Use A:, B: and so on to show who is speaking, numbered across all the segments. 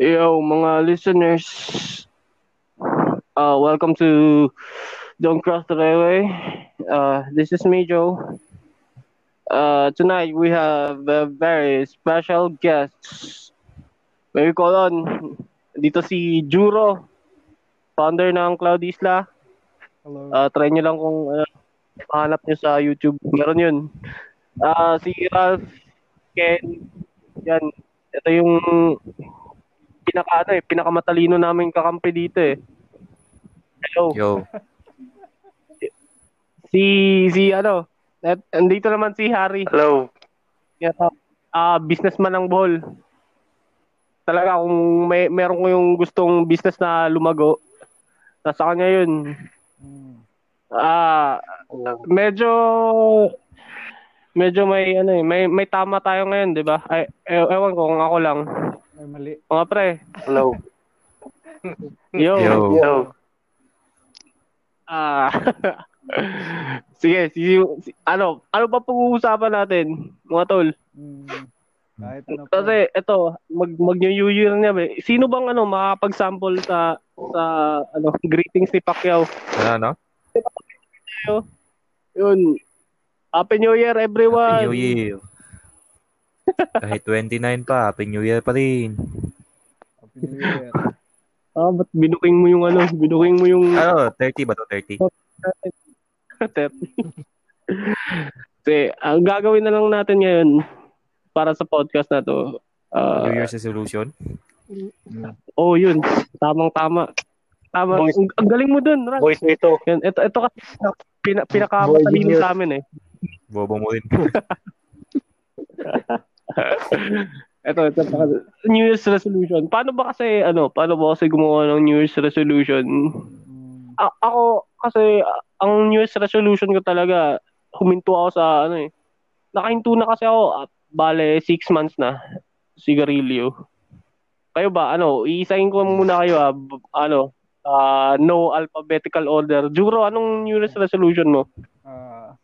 A: Yo, mga listeners. Uh, welcome to Don't Cross the Railway. Uh, this is me, Joe. Uh, tonight we have a very special guest. May we call on dito si Juro, founder ng Cloud Isla.
B: Hello.
A: Uh, try nyo lang kung uh, mahanap nyo sa YouTube. Meron yun. Uh, si Ralph Ken. Yan. Ito yung pinaka ano eh, pinakamatalino namin kakampi dito eh. Hello.
C: Yo.
A: Si si ano, at, andito naman si Harry.
D: Hello.
A: Yan, ah businessman ng Bohol. Talaga kung may meron ko yung gustong business na lumago, nasa kanya yun. Ah, medyo medyo may ano eh, may may tama tayo ngayon, 'di ba? Ay e- ewan ko kung ako lang.
B: Ay, mali.
A: Mga pre,
D: Hello.
A: yo.
C: Yo.
D: Yo.
A: Ah. Sige, si, si- ano, ano ba pag-uusapan natin, mga tol?
B: Mm. Kahit ano po.
A: Kasi ito, mag mag New Year na eh. Sino bang ano makakapag-sample sa sa ano greetings ni Pacquiao?
C: Ano, no?
A: Yun. Happy New Year everyone.
C: Happy New Year. Kahit 29 pa, Happy New Year pa rin.
B: Happy New Year.
A: Ah, ba't binuking mo yung ano? Binuking mo yung
C: Ano, 30 ba to? 30?
A: Tep. Kasi, ang gagawin na lang natin ngayon para sa podcast na to. ah,
C: New Year's resolution?
A: oh, yun. Tamang-tama. Tama.
D: Boys.
A: Ang, ang galing mo dun, Ran.
D: Boys nito.
A: Yan, ito, ito kasi pina, pinakamatalino sa amin eh.
C: Bobo mo rin.
A: Ito, ito. New Year's resolution. Paano ba kasi, ano, paano ba kasi gumawa ng New Year's resolution? A- ako, kasi, ang New Year's resolution ko talaga, huminto ako sa, ano eh, nakahinto na kasi ako, at bale, six months na, sigarilyo. Kayo ba, ano, iisahin ko muna kayo, ah, b- ano, ah, no alphabetical order. Juro, anong New Year's resolution mo?
B: Ah,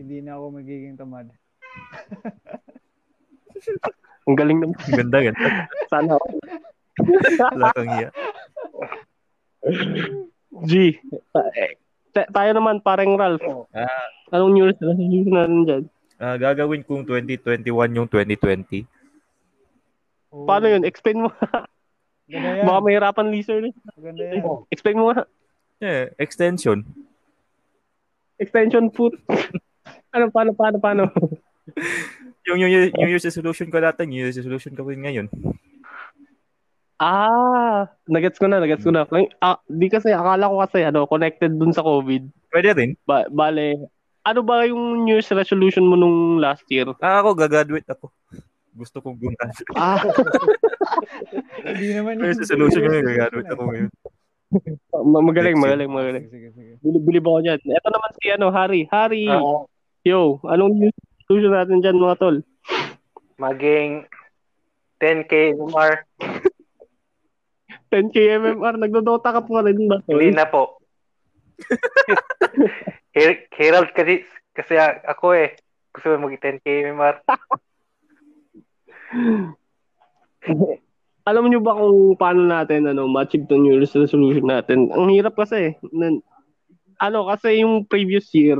B: hindi na ako magiging tamad.
A: Ang galing naman.
C: Ang ganda, ganda.
A: Sana ako.
C: Wala kang iya.
A: G. ta- eh, ta- tayo naman, parang Ralph.
C: Ah.
A: Anong New Year's resolution natin dyan?
C: Ah, gagawin kong 2021 yung 2020.
B: Oh,
A: Paano yun? Explain mo.
B: Ganda yan.
A: Baka mahirapan listener.
B: Ganda yan.
A: Explain mo nga.
C: Yeah, extension.
A: Extension foot. ano, paano, paano, paano?
C: Yung New, Year, New Year's resolution ko dati, New Year's resolution ko rin ngayon.
A: ah, nagets ko na, nagets ko na. Ah, di kasi, akala ko kasi, ano, connected dun sa COVID.
C: Pwede rin.
A: Ba bale, ano ba yung New Year's resolution mo nung last year?
C: Ah, ako, gagraduate ako. Gusto kong gumraduate.
A: Ah,
B: Hindi naman
C: New Year's resolution ko gagraduate ako ngayon.
A: ma- magaling, magaling, magaling.
B: Sige, sige, sige.
A: Bilib, bilib ako dyan. Ito naman si, ano, Harry. Harry,
D: Ah,
A: yo, anong New Resolution natin dyan, mga tol?
D: maging 10k MR.
A: 10k MMR, nagdodota ka pa rin ba? tol?
D: Hindi na po. Her- Herald kasi kasi ako eh. Gusto ko maging 10k MR.
A: Alam niyo ba kung paano natin ano ma-achieve tong New resolution natin? Ang hirap kasi. Nan- ano kasi yung previous year,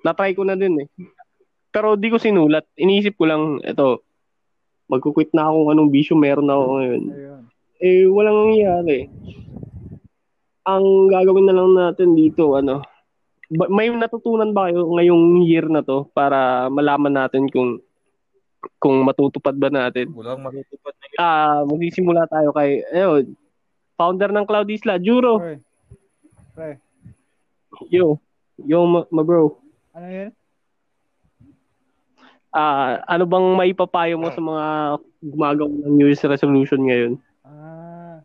A: na-try ko na din eh. Pero di ko sinulat. Iniisip ko lang, eto, magkukwit na ako anong bisyo meron ako ngayon.
B: Ayun.
A: Eh, walang nangyayari. Ang gagawin na lang natin dito, ano, ba- may natutunan ba kayo ngayong year na to para malaman natin kung kung matutupad ba natin?
C: Walang matutupad na yun.
A: Ah, magsisimula tayo kay ayun, founder ng Cloud Isla, Juro.
B: Pre. Pre.
A: Yo. Yo, ma, ma bro.
B: Ano yun?
A: Ah, ano bang maipapayo mo sa mga gumagawa ng New Year's resolution ngayon?
B: Ah,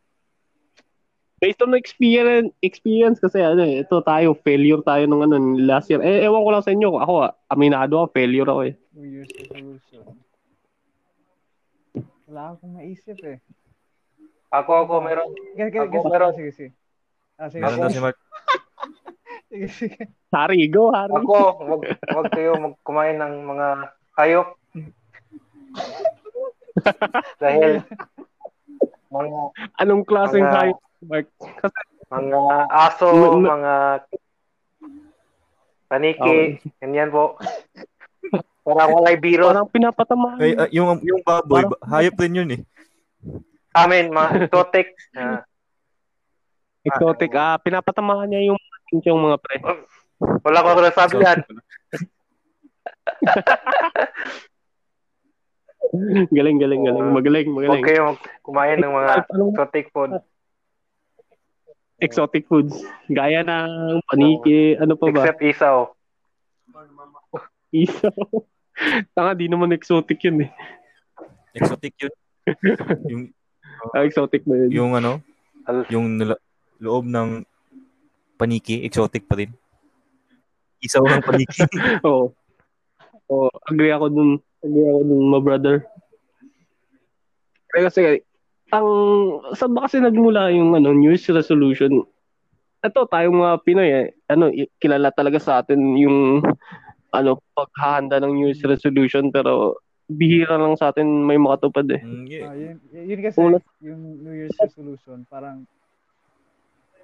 A: Based on experience, experience kasi ano eh, ito tayo, failure tayo nung ano, last year. Eh, ewan ko lang sa inyo. Ako, ah, aminado ako, failure ako eh.
B: New Year's resolution. Wala akong maisip eh.
D: Ako, ako, meron.
B: Sige, sige,
D: Ako,
B: sige.
D: meron.
B: Sige, sige. Ah, sige,
C: Meron daw si Mark.
B: sige, sige.
A: Harry, go, Harry.
D: Ako, wag, wag kayo magkumain ng mga hayop. Dahil mga
A: Anong klaseng
D: Mga-
A: hayop, Mark? Kasi,
D: mga aso,
A: ma-
D: mga paniki, ganyan po. Parang walay virus.
A: parang pinapatamaan.
C: Ay, ah, yung, yung baboy,
A: Parang-
C: hayop din yun eh.
D: Amin, mga exotic. Ah,
A: Exotic. Ah, pinapatamaan niya yung yung mga pre.
D: wala ko nasabi yan.
A: galing, galing, galing. Magaling,
D: Huwag
A: magaling.
D: kayo kumain ng mga exotic food.
A: exotic foods? Gaya ng paniki, ano pa ba?
D: Except isaw.
A: Isaw. Tanga, di naman exotic yun eh.
C: Exotic yun. yung,
A: Ah, exotic ba yun?
C: yung ano,
D: Al-
C: yung nila- loob ng paniki, exotic pa rin. Isaw ng paniki.
A: Oo. Oo, agree ako dun. Agree ako dun, my brother. Kaya kasi, ang, saan ba kasi nagmula yung ano, New Year's resolution? Ito, tayong mga Pinoy, eh, ano, kilala talaga sa atin yung ano, paghahanda ng New Year's resolution, pero bihira lang sa atin may makatupad eh.
C: Mm, yeah.
B: Ah, yun, yun kasi,
A: Una-
B: yung New Year's resolution, parang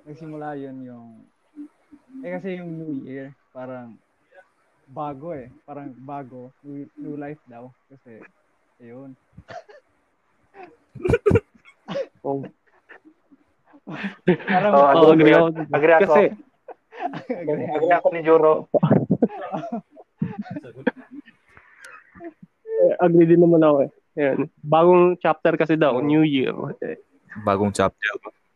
B: nagsimula yun yung, eh kasi yung New Year, parang bago eh. Parang bago, new, new life daw. Kasi, ayun.
A: Oh,
B: Parang,
D: Oh,
A: oh, agree ako.
D: Agree ako.
A: Kasi,
D: Agree ako ni Juro.
A: eh, agree din naman ako eh. Ayan. Bagong chapter kasi daw, New Year. Eh,
C: Bagong chapter.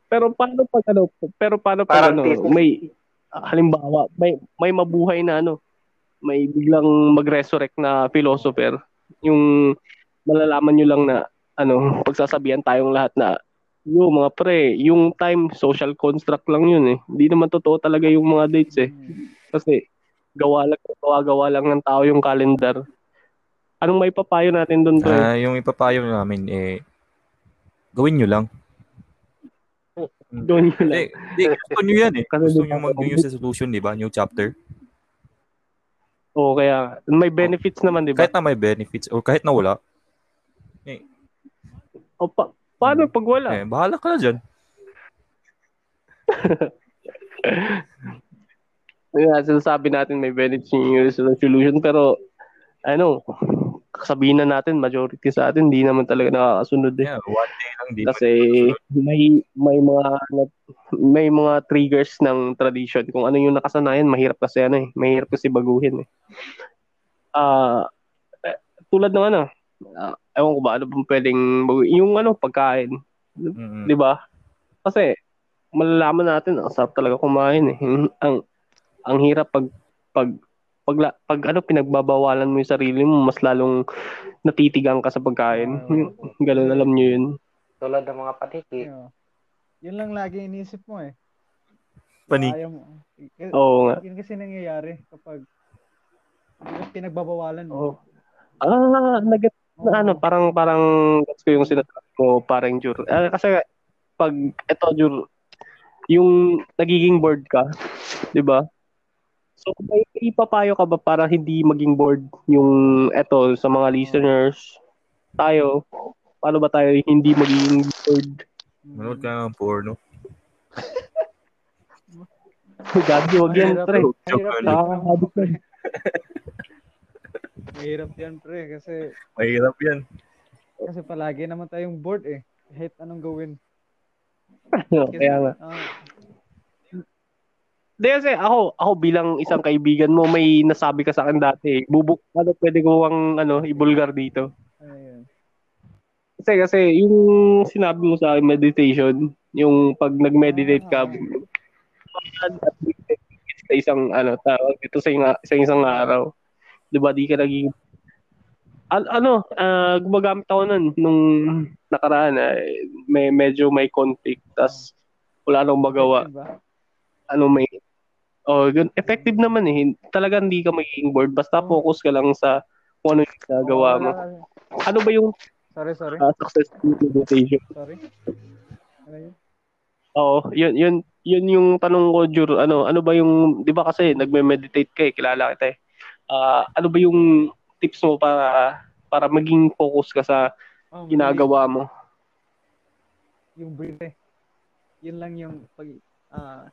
A: Pero paano pag ano, pero paano pag ano, may halimbawa, may may mabuhay na ano, may biglang mag-resurrect na philosopher, yung malalaman nyo lang na ano, pagsasabihan tayong lahat na yo mga pre, yung time social construct lang yun eh. Hindi naman totoo talaga yung mga dates eh. Kasi gawa lang, gawa-gawa lang ng tao yung calendar. Anong may papayo natin doon, pre?
C: Ah, yung ipapayo namin eh gawin nyo lang.
A: Doon yun lang.
C: Eh, di, gusto nyo yan eh.
A: Kasi
C: Gusto
A: di
C: nyo
A: ba-
C: mag new resolution, di ba? New chapter.
A: Oo, kaya may benefits naman, di ba?
C: Kahit na may benefits or kahit na wala,
A: O, pa- paano pag wala?
C: eh, bahala ka na dyan.
A: Yeah, sinasabi natin may benefits yung resolution pero ano, sabihin na natin majority sa atin hindi naman talaga nakakasunod eh.
C: Yeah, one day lang din.
A: Kasi may may mga may mga triggers ng tradition. Kung ano yung nakasanayan, mahirap kasi ano eh. Mahirap kasi baguhin eh. Ah, eh, tulad ng ano, ah, ewan ko ba ano bang pwedeng baguhin? Yung ano, pagkain.
C: Mm-mm.
A: Di ba? Kasi malalaman natin ang sarap talaga kumain eh. Ang ang hirap pag pag pag, pag ano pinagbabawalan mo yung sarili mo, mas lalong natitigang ka sa pagkain. Ganun alam niyo yun.
D: Tulad ng mga paniki.
B: Ayun. Yun lang lagi inisip mo eh.
C: Panik.
B: Ayaw mo. K-
A: Oo nga.
B: Yun kasi nangyayari kapag pinagbabawalan mo.
A: Oo. Ah, nag na ano, parang parang gets ko yung sinasabi mo, parang Jur. Ah, kasi pag eto Jur, yung nagiging bored ka, 'di ba? So may ipapayo ka ba para hindi maging bored yung eto sa mga listeners? Tayo, paano ba tayo hindi magiging bored?
C: Manood ka ng porno.
A: Gabi, wag yan, pre.
B: Mahirap
C: lang.
A: Nakakabot yan.
B: Mahirap yan, pre. Kasi,
C: Mahirap yan.
B: kasi palagi naman tayong bored eh. Kahit anong gawin.
A: Kaya nga.
B: ah,
A: Hindi kasi ako, ako bilang isang kaibigan mo, may nasabi ka sa akin dati. Bubuk, ano, pwede ko ang ano, ibulgar dito.
B: ayun.
A: Kasi kasi yung sinabi mo sa akin, meditation, yung pag nag-meditate ka,
B: Ah.
A: sa isang ano tawag dito sa isang, sa isang araw. 'Di ba? Di ka naging Al- ano, ah, gumagamit ako nun nung nakaraan eh, may medyo may conflict tas wala nang magawa.
B: Diba?
A: Ano may Oh, yun, effective naman eh. Talaga hindi ka magiging bored basta focus ka lang sa kung ano yung ginagawa mo. Ano ba yung
B: Sorry, sorry.
A: ah, successful meditation?
B: Sorry. Ano yun?
A: Oo, yun yun yun yung tanong ko Jur, ano ano ba yung 'di ba kasi nagme-meditate ka eh, kilala kita eh. Ah, ano ba yung tips mo para para maging focus ka sa
B: Oh,
A: ginagawa mo?
B: yung breathe eh. Yun lang yung pag ah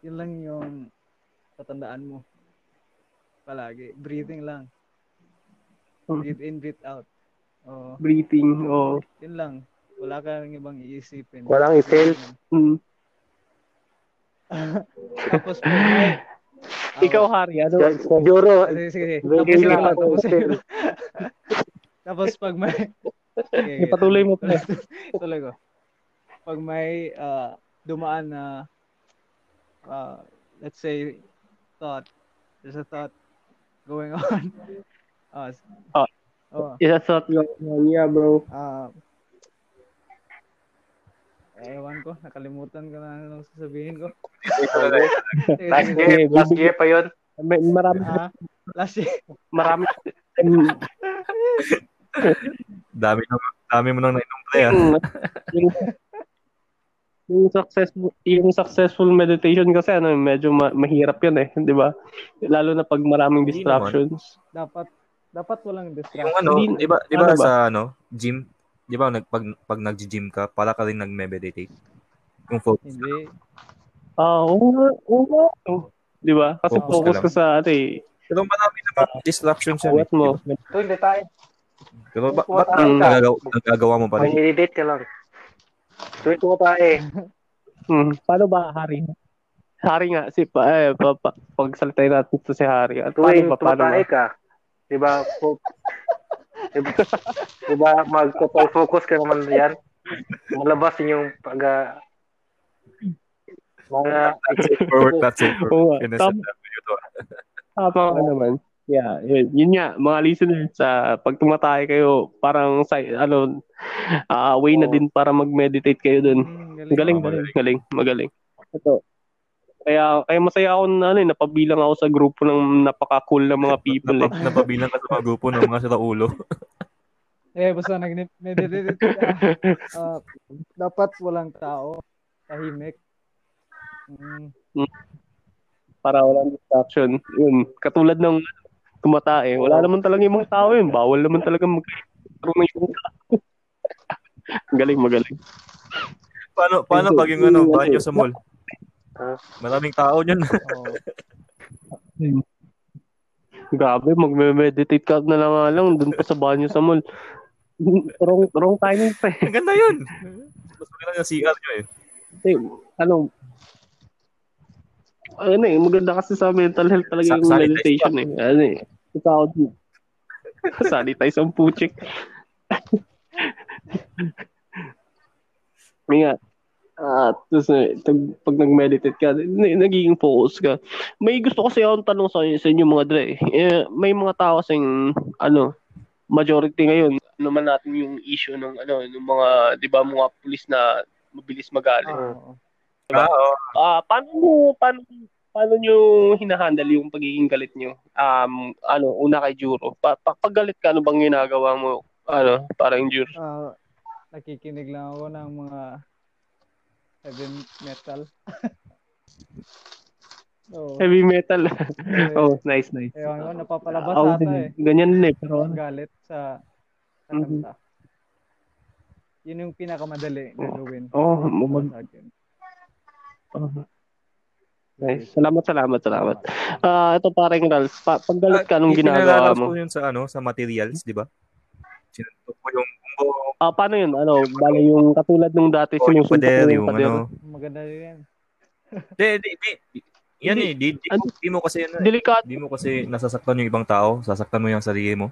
B: yun lang yung tatandaan mo. Palagi. Breathing lang.
A: Hmm.
B: Breathe in, breathe out. Oo.
A: Breathing, oh.
B: Yun lang. Wala kang ibang iisipin.
D: Walang isel.
A: Mm.
B: Tapos may...
A: Ikaw, Hari, ano?
D: Juro,
B: Sige, sige. sige.
D: Breathing
B: Tapos
D: lang.
B: Tapos, tapos pag may... Sige.
A: Ipatuloy mo.
B: Tuloy ko. Pag may ah, dumaan na ah, let's say thought, there's a thought going on. Uh,
A: Ah.
B: oh,
A: Is that thought going on? Yeah, bro.
B: ah, ewan ko, nakalimutan ko na anong sasabihin ko.
D: Last year, last year pa yun.
A: May, marami,
B: Ha? Last year.
A: marami.
C: Dami, dami mo nang nainom pre ah.
A: Yung, successful yung successful meditation kasi ano medyo ma- mahirap yun eh, 'di ba? Lalo na pag maraming distractions.
B: Dapat dapat walang
C: Yung
B: distraction.
C: ano, di ba, di ba
A: ano ba?
C: sa ano, gym, di ba nag, pag, pag nag-gym ka, para ka rin nag-meditate. Yung focus.
B: Hindi.
A: Ah, oo nga, oo nga. Oh, 'Di ba? Kasi
C: Focus ka
A: focus
C: lang.
A: ka sa ano eh.
C: Pero marami naman distractions yan. Eh.
A: mo.
D: Ito, hindi tayo.
C: Pero ba, ba't
D: Mm.
C: nagagawa, mo pa rin?
D: Mag-edit ka lang. Tuwing ko tayo eh.
A: Hmm. Paano ba Hari? Hari nga si pa eh pa, pa, pagsalitain natin to si Hari. At paano
D: Tuwing
A: ba paano ba?
D: ka. Diba? Po, diba, diba mag-focus ka naman yan. Malabas yung pag ah, mga
C: For work, that's it. For review to.
A: Tama ka naman. Yeah, yun, yun nga, mga listeners, sa pag tumatay kayo, parang sa, ano, ah, way na
D: Oo.
A: din para mag-meditate kayo dun.
B: Hmm,
A: Galing, galing, galing, magaling. Ito. Kaya, kaya masaya ako na, ano, eh, napabilang ako sa grupo ng napaka-cool na mga people eh.
C: Napa, napabilang ka sa mga grupo ng mga sila ulo.
B: Eh, basta nag-meditate ka. ah, dapat walang tao. Tahimik. Mm,
A: Para walang distraction. Yun, katulad ng tumatae, wala naman talaga yung mga tao yun. Bawal naman talaga magkaroon ng ibang tao. galing, magaling.
C: Paano, paano pag yung ano, banyo sa mall? Maraming tao
B: oo.
A: Grabe, magme-meditate ka na lang lang dun pa sa banyo sa mall. wrong, wrong timing pa eh.
C: Ang ganda yun. Mas maganda yung CR nyo eh.
A: Kasi, ano, ano eh, maganda kasi sa mental health talaga yung
C: sanitize
A: meditation eh. Ano eh, ikaw din. sanitize ang puchik. May nga, ah, tapos eh, tag- pag nag-meditate ka, n- nagiging focus ka. May gusto kasi akong tanong sa, sa inyo mga dre. Eh, may mga tao kasing, ano, majority ngayon, naman natin yung issue ng ano, ng mga, 'di ba, mga pulis na mabilis magalit.
B: Oo.
C: Ah, oo.
A: Ah, paano mo paano paano nyo hinahandle yung pagiging galit nyo? Um, ano, una kay Juro. Pa, pa, pag galit ka, ano bang ginagawa mo? Ano, para yung Juro?
B: Ah, nakikinig lang ako ng mga heavy metal. Oo.
A: Heavy metal. Oh, nice, nice.
B: Ewan ko, napapalabas
A: Ako
B: ata eh.
A: Ganyan din eh. Pero,
B: Ang galit sa, sa
A: Mhm.
B: kanta. Yun yung pinakamadali na gawin.
A: oh,
B: para
A: mag, oh, nice. Salamat, salamat, salamat. Ah, ito parang Ralph. Pa, pag galit ka, anong
C: Ah,
A: ginagawa mo?
C: ko yun sa ano, sa materials, di ba? Sinuntok ko yung bumbo,
A: Ah, paano yun? Ano, bale yung katulad nung dati
C: o yung
A: sinusuntok
C: pader,
A: mo
C: yung
A: pader.
C: ano.
B: Maganda yan.
C: Di, di, di. Yan eh, di, di,
A: Ano?
C: di mo kasi, ano, eh,
A: Delikado.
C: di mo kasi nasasaktan yung ibang tao, sasaktan mo yung sarili mo.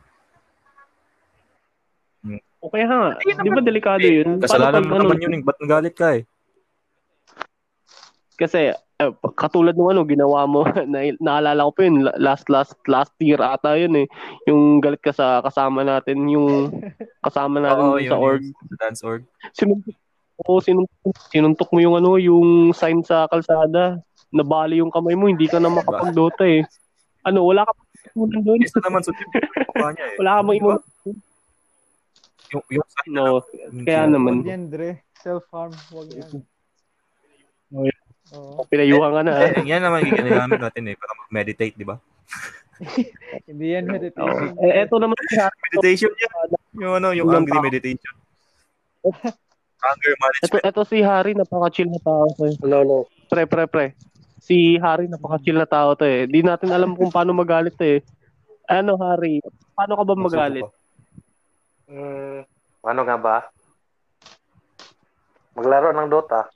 A: O kaya nga, di ba delikado yun?
C: Kasalanan mo naman yun, eh. ba't nagalit ka eh?
A: Kasi eh, katulad ng ano ginawa mo na naalala ko pa yun la- last last last year ata yun eh yung galit ka sa kasama natin yung kasama natin
C: Oo, yun,
A: sa org
C: yun, sa dance org.
A: sinuntok oo, sinuntok, sinuntok mo yung ano yung sign sa kalsada nabali yung kamay mo hindi ka na makapagdota eh ano wala ka pa imunan doon
C: Isa naman sa niya eh.
A: wala ka mang imunan
C: Yung, yung sign na
A: no
C: lang,
A: kaya naman.
B: Yan, Dre. Self-harm. Huwag yan.
A: Oh, yeah.
B: Oo.
A: pinayuhan ka na ah.
C: Eh, yan naman ginagamit natin eh, para mag-meditate, di ba?
B: Hindi yan meditation.
A: eh, eto naman.
C: Meditation yan. Yung ano, yung angry
A: tao?
C: meditation. Anger
A: Ito,
C: management.
A: ito si Harry, napaka-chill na tao to eh.
D: Hello, hello.
A: Pre, pre, pre. Si Harry, napaka-chill na tao to eh. Di natin alam kung paano magalit to eh. Ano, Harry? Paano ka ba magalit?
D: Hmm, ano nga ba? Maglaro ng Dota.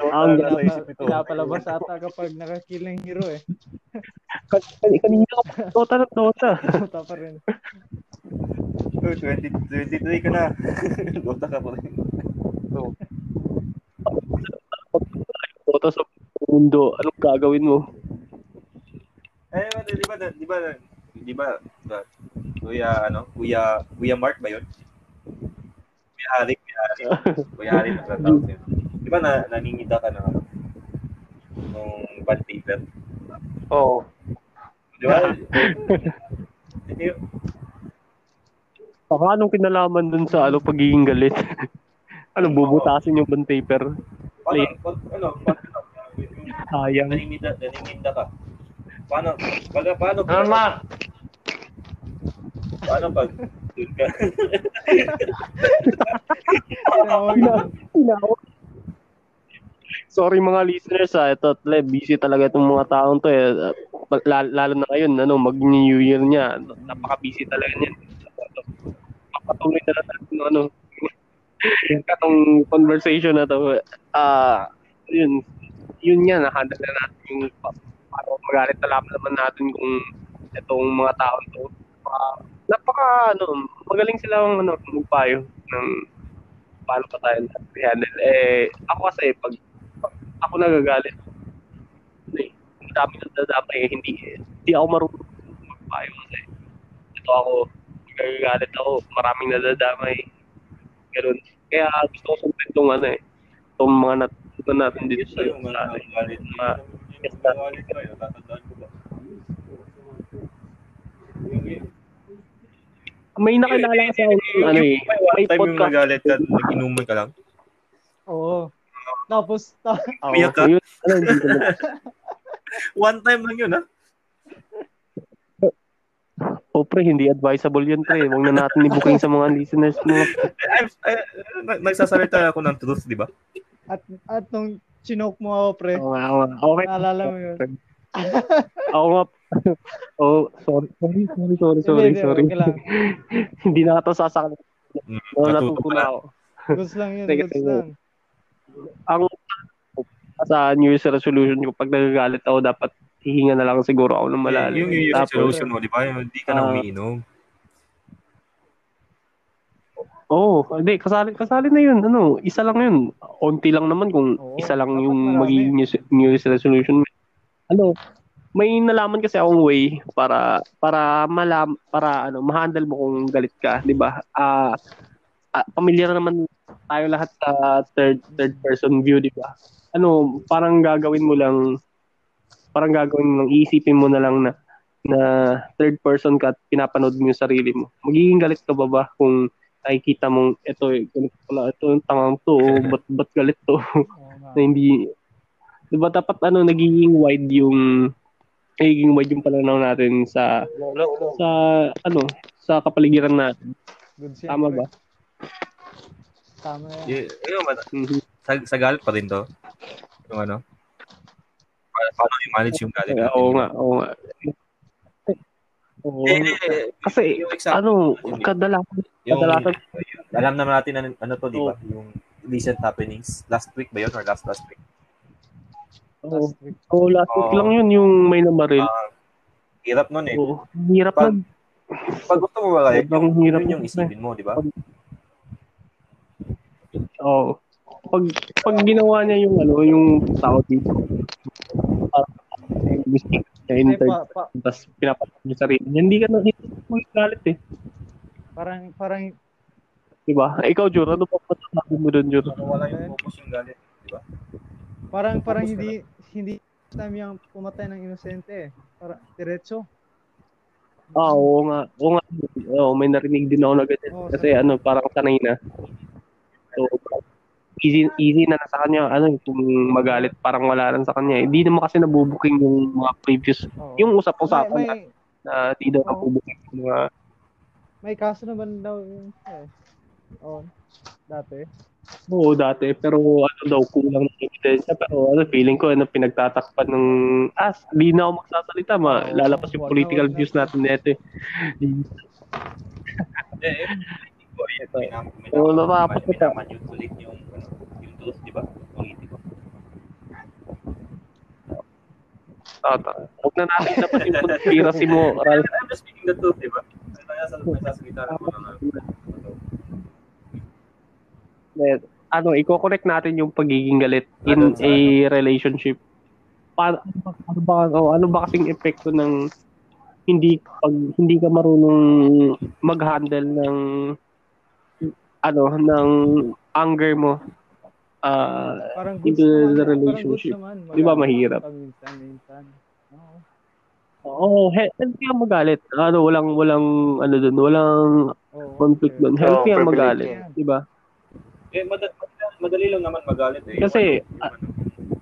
A: Ang
C: ito.
B: Pinapalabas ata kapag nakakill ng hero eh.
A: Kan- kanina ka pa, Dota na Dota.
B: Puta pa rin.
C: Oh, 20, 23 ka na. Dota ka pa rin.
A: Dota sa mundo. Anong gagawin mo?
C: Eh, di ba, di ba, di ba, ba- Kuya, ano, Kuya, Kuya Mark ba yun? Kuya Hari, Kuya Hari. Kuya Hari na tatawag yun. Di ba na, naningida ka ano, nung band paper?
D: Oo.
C: Di ba? Eh,
A: Baka anong kinalaman dun sa ano, pagiging galit? ano, bubutasin yung bond paper?
C: paano, pa, ano, paano,
A: Sayang.
C: naningida, naningida ka? Paano, pag, paano,
D: Ano ma?
C: paano pag, dun ka?
B: Tinawag yun.
A: Tinawag. Sorry mga listeners ha, ito tle, busy talaga itong mga taong to eh. Lalo, na ngayon, ano, mag New Year niya. Napaka-busy talaga niyan. Papatuloy na natin ano, katong conversation na to. Ah, yun, yun yan, nahandle na natin yung pa- para magalit na naman natin kung itong mga taong to. Ah, napaka, ano, magaling silang ano, magpayo ng paano pa tayo handle. Eh, ako kasi, pag, pag ako nagagalit, eh, ang dami na dadamay, hindi, hindi ako marunong magpayo kasi ito ako, nagagalit ako, maraming nadadamay. Ganun. Kaya gusto ko sundin itong ano eh, itong mga natutunan natin dito sa,
C: yung mga galit,
A: mga
C: galit kayo, tatandaan ko ba?
A: May nakilala kasi ako ng ano eh,
C: May time yung
A: podcast.
C: nagalit ka, nag-inuman ka lang.
B: Oo. Tapos, ta-
A: Oo,
C: Umiyak ka?
A: yun, ano, hindi ko
C: One time lang yun, ha?
A: Oh, pre, hindi advisable yun, pre. Huwag na natin i-booking sa mga listeners mo.
C: I'm, I, nagsasalita ako ng truth, di ba?
B: at, at nung chinoke mo ako, pre,
A: Oo nga, oo nga. Okay.
B: naalala mo yun.
A: Ako nga. Oh, sorry, sorry, sorry, sorry, sorry,
B: Hindi, hindi,
A: sorry. hindi na ito sasakal.
C: Mm,
A: Oo,
C: natuto
A: natuto
C: pala.
A: na ako.
B: Goods lang yun, goods lang.
A: Ang sa New Year's resolution ko, pag nagagalit ako, dapat hihinga na lang siguro ako ng malalim.
C: Yung New Year's
A: Tapos,
C: resolution mo, di ba? Yung Hindi ka na
A: Ah.
C: umiinom.
A: Oo, oh, hindi, kasali, kasali na yun. Ano, isa lang yun. Onti lang naman kung
B: Oo,
A: isa lang yung magiging New, New Year's resolution. Ano, may nalaman kasi akong way para para malam para ano ma-handle mo kung galit ka, 'di ba? Ah ah, pamilyar naman tayo lahat sa third third person view, 'di ba? Ano, parang gagawin mo lang parang gagawin mo lang iisipin mo na lang na na third person ka at pinapanood mo yung sarili mo. Magiging galit ka ba ba kung nakikita mong ito eh, ganito pala, ito yung tangang to, oh, ba't, ba't galit to? Na hindi, di ba dapat ano, nagiging wide yung, nagiging wide yung pananaw natin sa,
D: Hello, hello, hello.
A: sa, ano, sa kapaligiran natin.
B: Goods yan,
A: Tama ba?
B: Tama yan.
C: Y- yun, man,
A: Mhm.
C: sa, sa galit pa rin to. Yung ano? Pa- Paano i-manage yung galit
A: Eh,
C: natin?
A: Oo nga, oo nga. Oo.
C: Eh, eh,
A: Kasi,
C: yung example,
A: ano, kadalasan,
C: yung,
A: kadalasan,
C: alam naman natin na, ano to, di ba? Yung recent happenings. Last week ba yun or last last week?
A: Oo,
B: Last week.
A: oh, last week
C: Oo.
A: lang yun, yung may namaril.
C: Ah, hirap nun eh.
A: Oo, hirap
C: Pag-
A: na.
C: Pag gusto mo ba
A: Sobrang
C: yung,
A: hirap
C: yun yung
A: nun,
C: isipin mo, di ba?
A: Oo. Pag pag ginawa niya yung ano, yung tao dito. Parang mistake niya in
B: pa, pa,
A: tapos pinapatak niya sarili niya. Hindi ka na hindi mo galit eh.
B: parang, parang,
A: Di ba? Eh, Ikaw, Jor, ano pa masasabi mo doon, Jor?
C: Wala yung focus yung galit.
B: Parang, parang hindi, hindi time yung pumatay ng inosente eh. Para, diretso.
A: Ah, oo nga. Oo nga. Oo, may narinig din ako na ganyan.
B: Oo,
A: Kasi ano, parang sanay na. So, easy easy na na sa kanya. Ano, kung magalit, parang wala lang sa kanya. Hindi naman kasi nabubuking yung mga previous,
B: Oo.
A: yung usap-usapan
B: may,
A: na, na di daw
B: Oo.
A: nabubuking yung mga
B: may kaso naman daw yun. Eh. Oo. Dati.
A: Oo, dati. Pero ano daw, kulang ng ebidensya. Pero ano, feeling ko, ano, pinagtatakpan ng, ah, di na ako magsasalita, ma,
B: Oo,
A: lalabas yung political
B: wag na.
A: views natin neto. eh.
C: Eh, eh, eh,
A: Oo, natatakot kita.
C: minamanipulate yung, ano, yung truth, di ba? Politiko.
A: Tata. Huwag na natin dapat yung conspiracy mo.
C: I'm speaking the truth, di ba? Kaya sa nagsasalita ng ano.
A: Eh, ano, i-correct natin yung pagiging galit
C: Ano,
A: in a relationship. Pa, ano ba, ano ba, oh, ano ba kasing epekto ng hindi pag hindi ka marunong mag-handle ng ano ng anger mo ah
B: Parang
A: into
B: naman,
A: the relationship.
B: naman,
A: Di ba mahirap?
B: Minsan. Oo.
A: Oo, he- healthy ang magalit. Ano, walang, walang, ano dun, walang
B: Oo,
A: conflict
B: okay.
A: dun. Healthy ang magalit. Di ba?
C: Eh, madali, madali lang naman magalit eh.
A: Kasi,
C: yung, ano,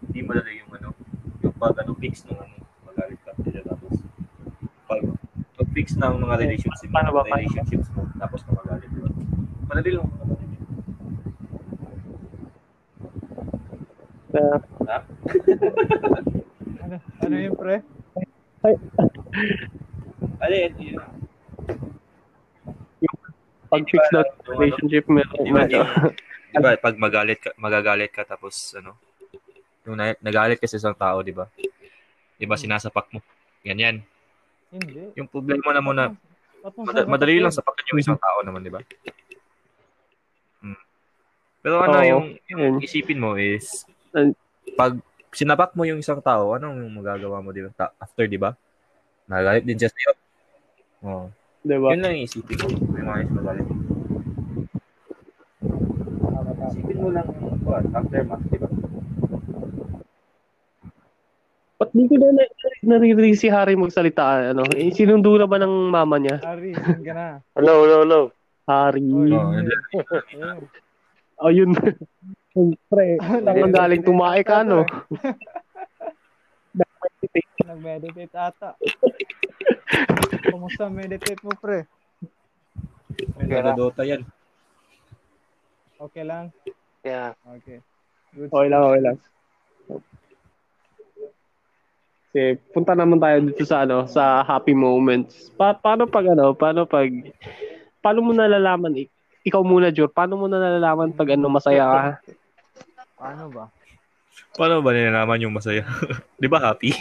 C: hindi madali yung ano, yung pag ano, fix ng ano, magalit ka sila tapos pag, pag fix ng mga relationships mo,
A: Paano ba, paano?
C: relationships mo, tapos ka magalit. Diba? Madali lang naman.
A: Uh,
B: Ano, ano yun, pre?
C: Ano yun, yun.
A: pag-fix na
C: yung ano,
A: relationship mo.
C: Di yung, ba, pag magalit ka, magagalit ka tapos ano, yung na, nagalit ka sa isang tao, di ba? Di ba, sinasapak mo. Ganyan.
B: Hindi.
C: Yung problema na muna, mad- madali lang sapakan yung isang tao naman, di ba? Mm. Pero ano,
A: Oo,
C: yung,
A: yun.
C: yung isipin mo is, pag sinapak mo yung isang tao, anong magagawa mo, di ba? Ta- After, di ba? Nagalit din siya sa'yo. Oh.
A: Di ba?
C: Yun lang yung isipin mo. May mga magalit. Isipin mo lang, what, aftermath, di ba?
A: Ba't di ko na, na naririnig si Harry magsalita? Ano? Eh, sinundo na ba ng mama niya?
B: Saan ka na?
D: Hello, hello, hello.
A: Harry.
C: Oo,
B: yun.
C: yun.
A: Oh, yun. Siyempre, ang galing tumae ka, no?
B: Nag-meditate ata. Kumusta meditate mo, pre?
C: Nagdodota yan.
B: Okay lang?
D: Yeah.
B: Okay. Good.
A: Okay lang, okay lang. Kasi punta naman tayo dito sa ano, sa happy moments. Pa paano pag ano, paano pag paano mo nalalaman ik- ikaw muna, Jor, paano mo nalalaman pag ano masaya ka?
B: Paano ba?
C: Paano ba nilalaman yung masaya? di ba happy?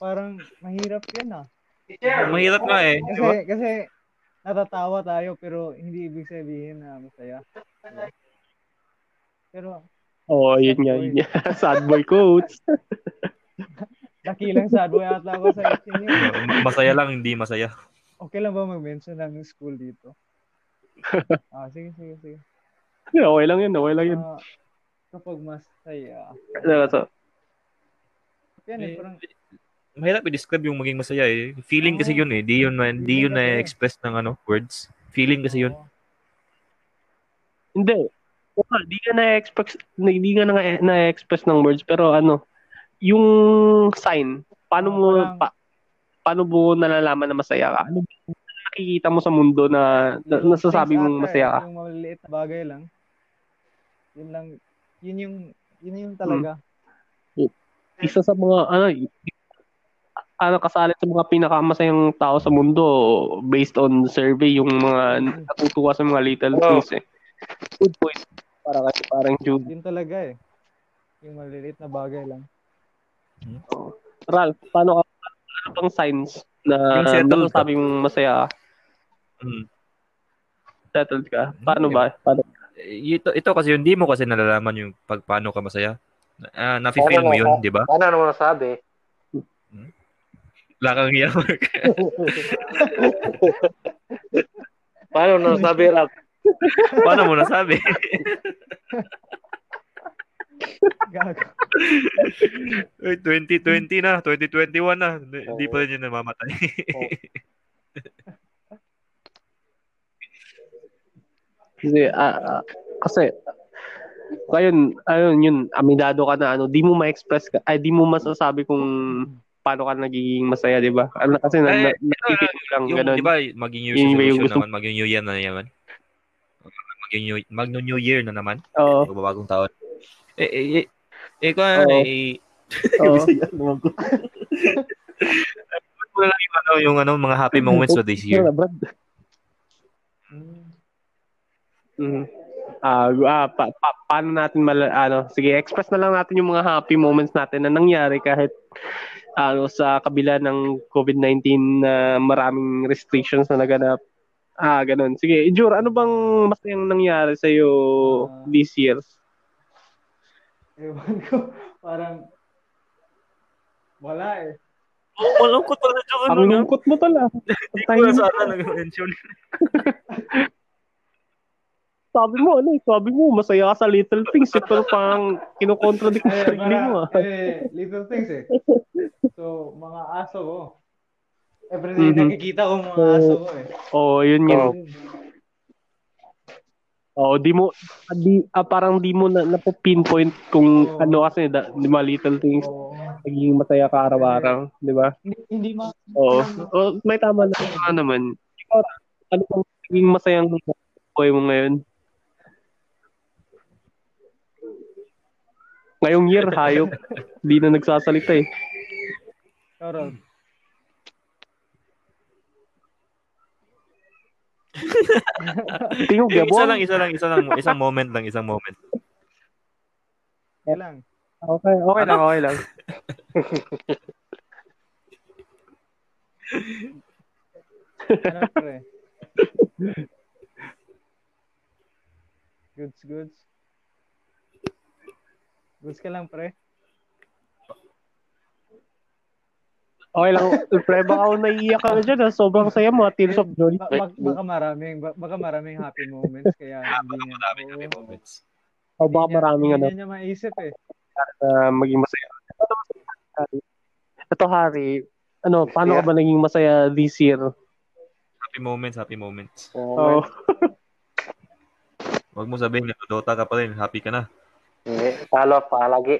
B: Parang mahirap yan ah.
C: Mahirap nga eh.
B: Kasi,
C: ba?
B: kasi natatawa tayo pero hindi ibig sabihin na masaya. Pero
A: Oo, oh, yun nga, yun. Sad boy quotes.
B: dakilang sad boy ata ako sa isin niyo.
C: Masaya lang, hindi masaya.
B: Okay lang ba mag-mention ng school dito? Ah, sige, sige, sige.
A: okay lang yun, okay lang yun.
B: Ah, kapag masaya,
A: Ano, so,
B: yan eh,
C: Eh,
B: parang,
C: Mahirap i-describe yung maging masaya eh. Feeling kasi yun eh. Di yun, na- di yun na-express ng ano, words. Feeling kasi yun.
B: oo.
A: hindi. Wala, di ka na-express, di ka na- na-express ng words, pero ano, yung sign, paano mo, pa, paano mo nalalaman na masaya ka? Ano nakikita mo sa mundo na, na nasasabi mong masaya
B: eh,
A: ka?
B: Yung maliliit na bagay lang. Yun lang, yun yung, yun yung talaga.
A: Isa sa mga, ano, ano kasali sa mga pinakamasayang tao sa mundo based on survey yung mga natutuwa sa mga little
D: Oo.
A: things eh. Good point. Para kay parang Jude.
B: Yun talaga eh. Yung maliliit na bagay lang.
A: Ralph, paano ka, ano bang signs na
C: settled ka.
A: nasasabi mong masaya ka?
C: Mm.
A: Settled ka? Paano ba? Paano?
C: Eh, Ito, ito kasi hindi mo kasi nalalaman yung pag paano ka masaya. Ah, nafe-feel mo yun, di ba?
D: Ano naman nasabi?
C: Wala kang iyak.
D: Paano nasabi, Rap?
C: paano mo nasabi?
B: Gago.
C: Uy, 2020 na, 2021 na. Hindi pa rin yun namamatay.
A: Kasi, ah, ah, kasi, ngayon, ayun, yun, aminado ka na, ano, di mo ma-express ka, ay, di mo masasabi kung paano ka nagiging masaya, di ba? Ano, kasi, na, na,
C: Eh,
A: nakikita mo lang,
C: yung,
A: ganun.
C: di ba, maging New
A: yung
C: resolution
A: gusto-
C: naman, maging New Year na naman. Mag-new, mag-new year na naman.
A: Oo.
C: Magbabagong taon. Eh, eh, eh, eh, kung ano,
A: Oo.
C: eh,
A: Oo.
C: wala lang yung ano, yung ano, mga happy moments for this year.
A: Yun Ah, ah, pa, pa, paano natin mal ano, sige, express na lang natin yung mga happy moments natin na nangyari kahit ano sa kabila ng COVID-19 na maraming restrictions na naganap. Ah, ganun. Sige, Ijur, ano bang masayang nangyari sa iyo
B: Ah.
A: this year?
B: Ewan ko, parang wala eh.
C: Oh, walang ko talaga dyan.
A: Ang lungkot mo tala.
C: Hindi ko na sana nag-mention.
A: Sabi mo, ano, eh, sabi mo, masaya ka sa little things, eh, pero parang kinokontradict mo
B: Eh,
A: sarili mo. ah.
B: eh, little things eh. So, mga aso ko. Everyday
A: Mhm.
B: nakikita ko mga aso ko eh.
A: Oo, oh, yun yun.
D: Oo.
A: Oo, di mo, di, ah, parang di mo na, napopinpoint kung
B: Oo.
A: ano kasi, da, di ba, little things,
B: Oo.
A: naging masaya ka araw-araw, di ba?
B: Hindi, hindi ma...
A: Oo. Oh, may tama na tama naman. Ikaw, ano bang naging masayang buhay mo ngayon? Ngayong year, hayop. Di na nagsasalita eh.
B: Rod.
A: Tingog,
C: Yung isa
A: gabon.
C: lang, isa lang, isa lang, isang moment lang, isang moment.
B: Okay lang.
A: Okay, okay lang, okay lang.
B: Ano, pre? Goods, goods. Goods ka lang, pre.
A: Okay lang. Pre, baka ako naiiyak ka na dyan. Sobrang saya mo. ah. Tears of joy.
B: Ba- bak- baka maraming, ba- baka maraming happy moments kaya hindi niya.
C: Maraming happy moments.
A: O baka
B: Hindi niya-
A: maraming ano,
B: Hindi niya maisip eh.
A: na maging masaya. Ito, Harry. Ano, paano ka
D: Yeah.
A: ba naging masaya this year?
C: Happy moments, happy moments.
A: Oh,
C: Huwag mo sabihin, nagdodota ka pa rin, happy ka na.
D: Hindi, talo pa lagi.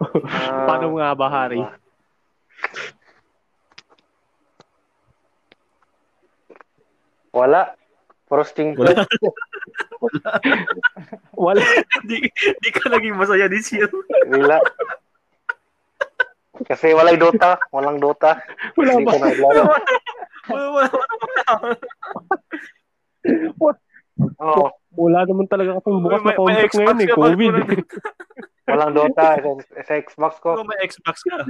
A: Paano nga ba, Harry?
D: Wala. Frosting
C: Wala.
A: Wala.
C: di, di ka naging masaya this year.
D: Wala. Kasi walay Dota. Walang Dota.
A: Wala
D: Hindi
A: ba?
D: ko.
C: Wala, wala, wala.
D: Oo.
A: Wala naman talaga kasing bukas na
C: May-
A: contract
C: Xbox
A: ngayon eh. COVID.
D: Walang Dota. Sa, sa Xbox ko.
C: Kung may Xbox ka.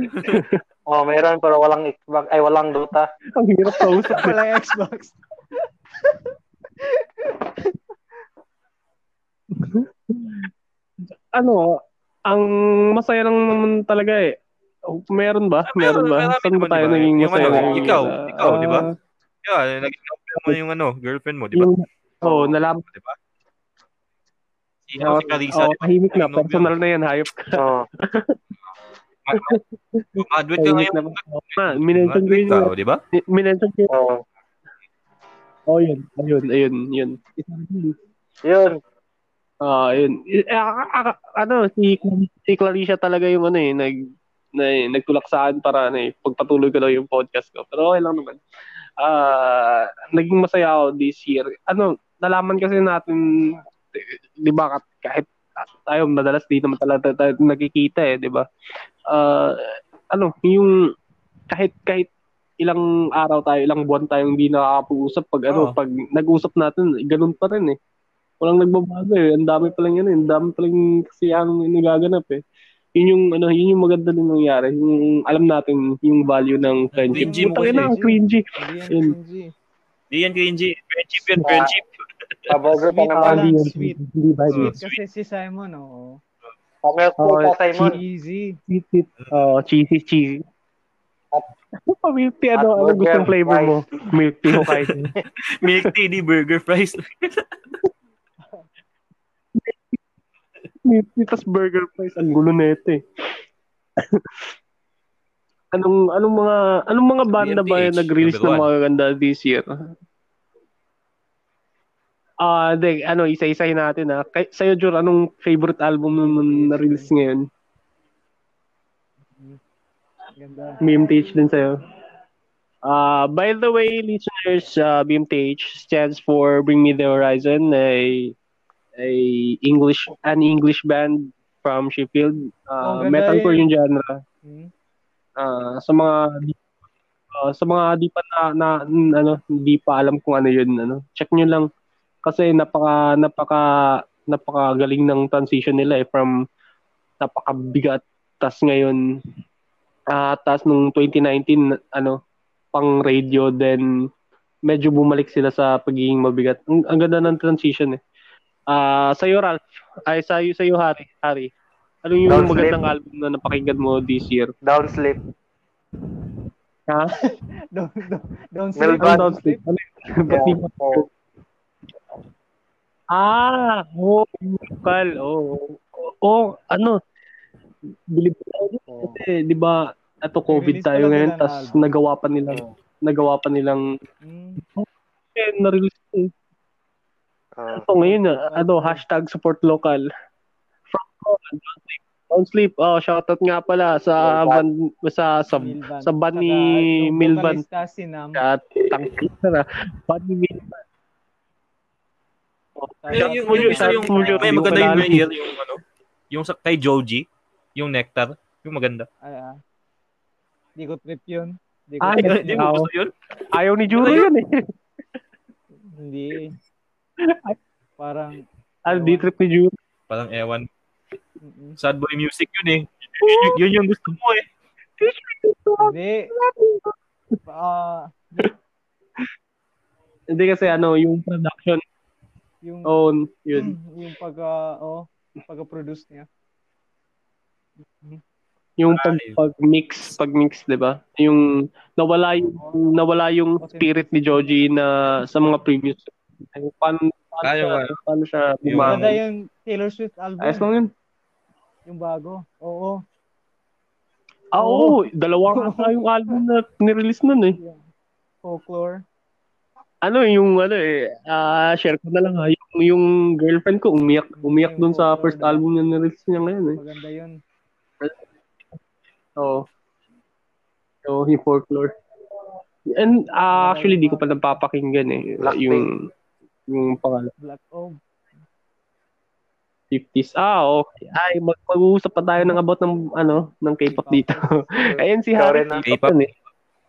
D: Oh, meron pero walang Xbox. Ay, walang Dota.
A: Ang hirap sa usap.
B: Wala yung Xbox.
A: Ano, ang masaya lang naman talaga eh. Oh, Meron ba? Meron ba?
C: Marami
A: Saan ba tayo
C: di ba?
A: naging
C: Yung
A: masaya?
C: ano,
A: ngayong
C: ikaw,
A: year?
C: ikaw, di ba?
A: Ah,
C: Yeah, naging mo yung ano, girlfriend mo, di ba?
A: Yung, oh, nalaman.
C: Di ba? Si,
A: Oh,
C: si Carissa,
A: oh, tahimik na. Personal na yan, hayop ka.
D: Oo.
C: Graduate ka ngayon.
A: na. Ah, minention ko yun.
C: di ba?
A: Minention ko yun.
D: Oo.
A: Oh, yun. Ayun, ayun, yun.
D: Yun.
A: Ah, yun. Eh, ah, ah, ano, si, si Claricia talaga yung ano eh, nag, na, nagtulak sa akin para ano eh, pagpatuloy ko daw yung podcast ko. Pero okay lang naman. Ah, naging masaya ako this year. Ano, nalaman kasi natin, di ba, kahit tayo madalas di naman talaga tayo nagkikita eh, di ba? Ah, ano, yung kahit kahit ilang araw tayo, ilang buwan tayong hindi nakakapag-usap pag ano,
C: Oo.
A: pag nag-usap natin, ganun pa rin eh. Walang nagbabago eh. Ang dami pa lang yan eh. Ang dami pa lang kasi ang nagaganap eh. Yun yung ano, yun yung maganda din nangyari. Yung alam natin yung value ng friendship.
C: Cringy mo kasi.
A: ang cringy.
B: Hindi yan
A: Yun.
B: cringy.
C: Friendship yan, friendship.
D: Paburger pa naman.
B: sweet.
A: Hindi ba?
C: Oh.
B: Sweet kasi si Simon, oo.
D: Pamilk po
A: Oh,
D: ka, Simon.
B: Easy.
A: Sweet. Oh, cheesy, cheesy. Milk tea, ano, ano gustong flavor mo? Milk tea o kahit.
C: Milk tea, di burger fries.
A: Milk tea, tas burger fries. Ang gulo na ito eh. anong anong mga anong mga banda ba yung
C: BMTH,
A: nag-release ng mga ganda this year? Ah, de, ano, isa-isahin natin ah. Kay, sa'yo, Jor, anong favorite album mo na-release ngayon?
B: Ganda.
A: Meme din sa'yo. Ah, by the way, listener, listeners, uh, BMTH stands for Bring Me the Horizon, a a English an English band from Sheffield.
B: Oh,
A: Uh,
B: ganda
A: metalcore
B: eh.
A: yung genre.
B: Hmm?
A: Ah, sa mga ah, sa mga di pa na, na ano, hindi pa alam kung ano 'yun, ano. Check nyo lang kasi napaka napaka napakagaling ng transition nila eh from napakabigat tas ngayon ah tas nung 2019 ano pang radio then medyo bumalik sila sa pagiging mabigat. Ang, ang ganda ng transition eh. Ah, sa iyo Ralph, ay sa iyo sa iyo Harry, Harry. Ano yung
D: Don't
A: magandang album na napakinggan mo this year?
D: Downsleep.
A: Ha?
B: Don't, don't, don't sleep.
A: Don't sleep. Ano
D: Yeah. Oh.
A: Ah, oh, local. Oh, oh, oh, ano? Bilib
B: Oh.
A: kasi 'di ba ato COVID
B: Release
A: tayo ngayon
B: nila
A: tas nagawa pa nilang
B: Oh.
A: nagawa pa nilang
B: Hmm.
A: eh, na-release
D: Ah.
A: Ito ngayon na ano hashtag support local. From Don't sleep. Don't sleep. Oh, shoutout nga pala sa ban, sa sa
B: Milvan.
A: sa ban ni Milvan. At tangkita na. Ban ni Milvan.
B: Yung-
C: Yung, yung, isa yung, may
A: yung
C: maganda yung. Mayer, yung ano, yung sa, kay Joji, yung Nectar, yung maganda.
B: Ay, ah. Di ko trip yun. Di ko
A: Ah,
B: trip
C: Hindi
B: yun.
A: Ayaw ni Juro yun eh.
B: Hindi. Parang,
A: Ah, di trip ni Juro.
C: Parang ewan. Sad boy music yun eh. Yun, yun, yun yung gusto mo eh.
B: hindi. Ah,
A: Hindi kasi ano, yung production
B: yung,
A: own, yun.
B: yung pagka, oh, pagka-produce niya.
A: Yung
C: Ah,
A: pag,
C: yun.
A: pag-mix, pag-mix, di ba? Yung nawala yung, nawala yung spirit ni Joji na sa mga previous. Paano, paano,
C: Ayaw,
A: siya,
C: ayaw.
A: siya
C: Yung-
B: Maganda
A: bumangon.
B: yung Taylor Swift album.
A: Ayos lang yun.
B: Yung bago. Oo.
A: Ah, oo. Dalawang ata yung album na nirelease nun eh.
B: Yung folklore.
A: Ano yung ano eh, ah share ko na lang ha. Yung, yung girlfriend ko umiyak, umiyak dun sa first album na nirelease niya ngayon eh.
B: Maganda yun.
A: Oo. So, yung folklore. And ah, actually, di ko pa napapakinggan eh.
D: Blackpink.
A: Yung, yung pangalan.
B: Black Oak.
A: 50s. Ah, okay. Ay, mag- mag-uusap pa tayo ng about ng, ano, ng K-pop dito. Ayun si Harry.
D: ah.
A: K-pop eh.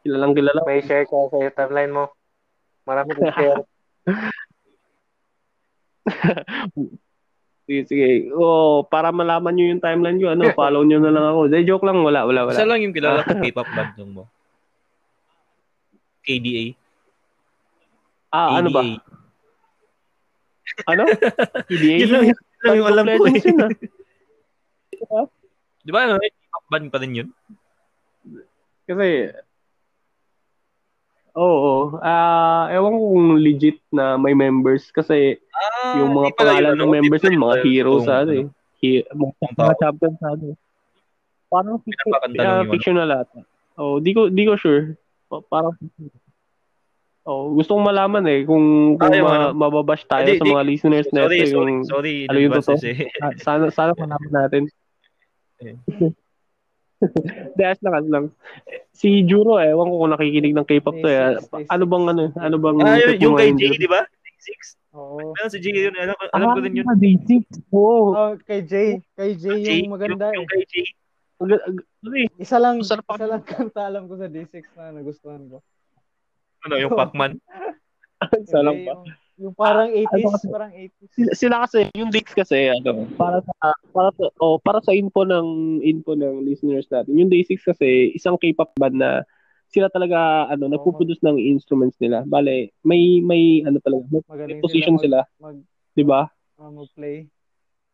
A: Kilalang kilala.
D: May share ka sa timeline mo. Marami kong share.
A: Sige, sige. Oh, para malaman nyo yung timeline ko, ano, follow nyo na lang ako. Day, joke lang. Wala, wala,
C: Isa
A: wala.
C: lang yung kilala ko K-pop band mo. KDA.
A: Ah, ano ba? Ano? PDA?
C: Yun lang, yun lang yung alam ko eh.
A: Yun, ah.
C: Di ba ano, band pa rin yun?
A: Kasi, oo, ah, ewan ko kung legit na may members kasi
C: Ah,
A: yung mga pangalan
C: yun,
A: ng
C: ano,
A: members nun, mga
C: yun,
A: heroes sa ano eh. He- mga, champions sa ano. Parang fiction,
C: yung
A: fictional ata. Oh, di ko di ko sure. Pa- Parang Oh, gusto kong malaman eh kung kung
C: Ah, yung
A: ma-
C: ano?
A: mababash tayo
C: Ah, di-
A: sa mga listeners
C: Sorry,
A: natin
C: sorry,
A: yung
C: sorry.
A: ano yung totoo?
C: eh.
A: ah, sana sana malaman natin.
C: Eh.
A: Dahil lang, ano lang. Si Juro, eh, ewan ko kung nakikinig ng K-pop to eh. Ano bang ano? Ano bang
C: Ah, yun,
A: trip mo
C: yung kay
A: Juro?
C: di ba? Six.
B: Oo.
C: Meron si Jay yun. Alam, alam ko din yun.
A: Ah, day six. Oo.
B: Oh, kay Jay. Kay Jay yung maganda
C: yung,
B: eh.
C: yung kay Jay.
A: Eh?
B: Isa lang, isa lang kanta alam ko sa D6 na nagustuhan ko.
C: Ano, yung Pacman.
A: Salam
B: Hindi,
A: pa.
B: Yung, yung parang 80s,
A: Ano kasi-
B: parang 80s.
A: Sila, sila kasi, yung dates kasi, ano, para sa, para sa, oh, para sa info ng, info ng listeners natin, yung Day 6 kasi, isang K-pop band na, sila talaga, ano, nagpuproduce ng instruments nila. Bale, may, may, ano talaga, may
B: Magaling
A: position
B: sila
A: sila,
B: mag, mag,
A: di ba?
B: ah, mag-play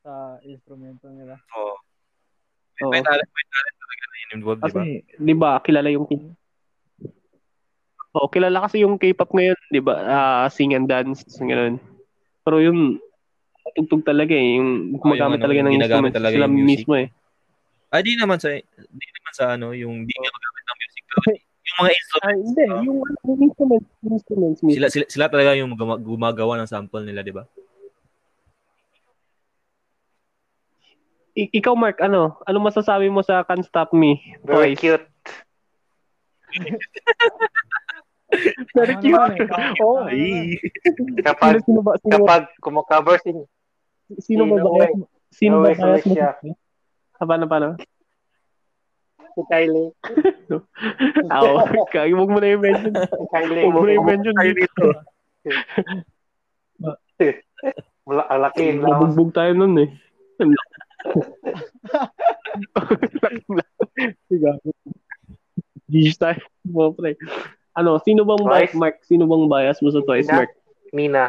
B: sa instrumento nila.
C: Oo.
A: Oo.
C: May talent, may talent talaga na yun involved, di ba?
A: Kasi, di ba, kilala yung Oh, kilala kasi yung K-pop ngayon, di ba? Ah, sing and dance, ganun. Pero yung tugtog talaga eh, yung gumagamit
C: ano,
A: talaga ng
C: ginagamit
A: instruments
C: talaga
A: sila mismo eh.
C: Ah, di naman sa, di naman sa ano, yung di nga magamit ng music. Pero yung mga
A: Ah,
C: instruments,
A: hindi,
C: ah,
A: yung ano, yung instruments, yung instruments mismo.
C: sila, sila, sila talaga yung guma- gumagawa ng sample nila, di ba?
A: I- ikaw Mark, ano? Ano masasabi mo sa Can't Stop Me?
D: Very cute.
A: Very cute.
B: eh.
A: Oo.
D: Kapag,
A: Sino, sino ba, sino, ba-
D: kapag kumakover si,
A: sino ba
D: sino
A: ba sino ba. Ah, paano, paano?
D: si Kylie.
A: Ah, Oo, kaya huwag mo na i-mention.
D: Si Kylie.
A: Huwag mo na i-mention dito.
D: Wala, ang laki. ang.
A: Nabugbog tayo nun eh. Sige. Gis tayo. Mga pre. Ano, sino bang bias? Mark? Sino bang bias mo sa Twice,
D: Mina.
A: Mark?
D: Mina.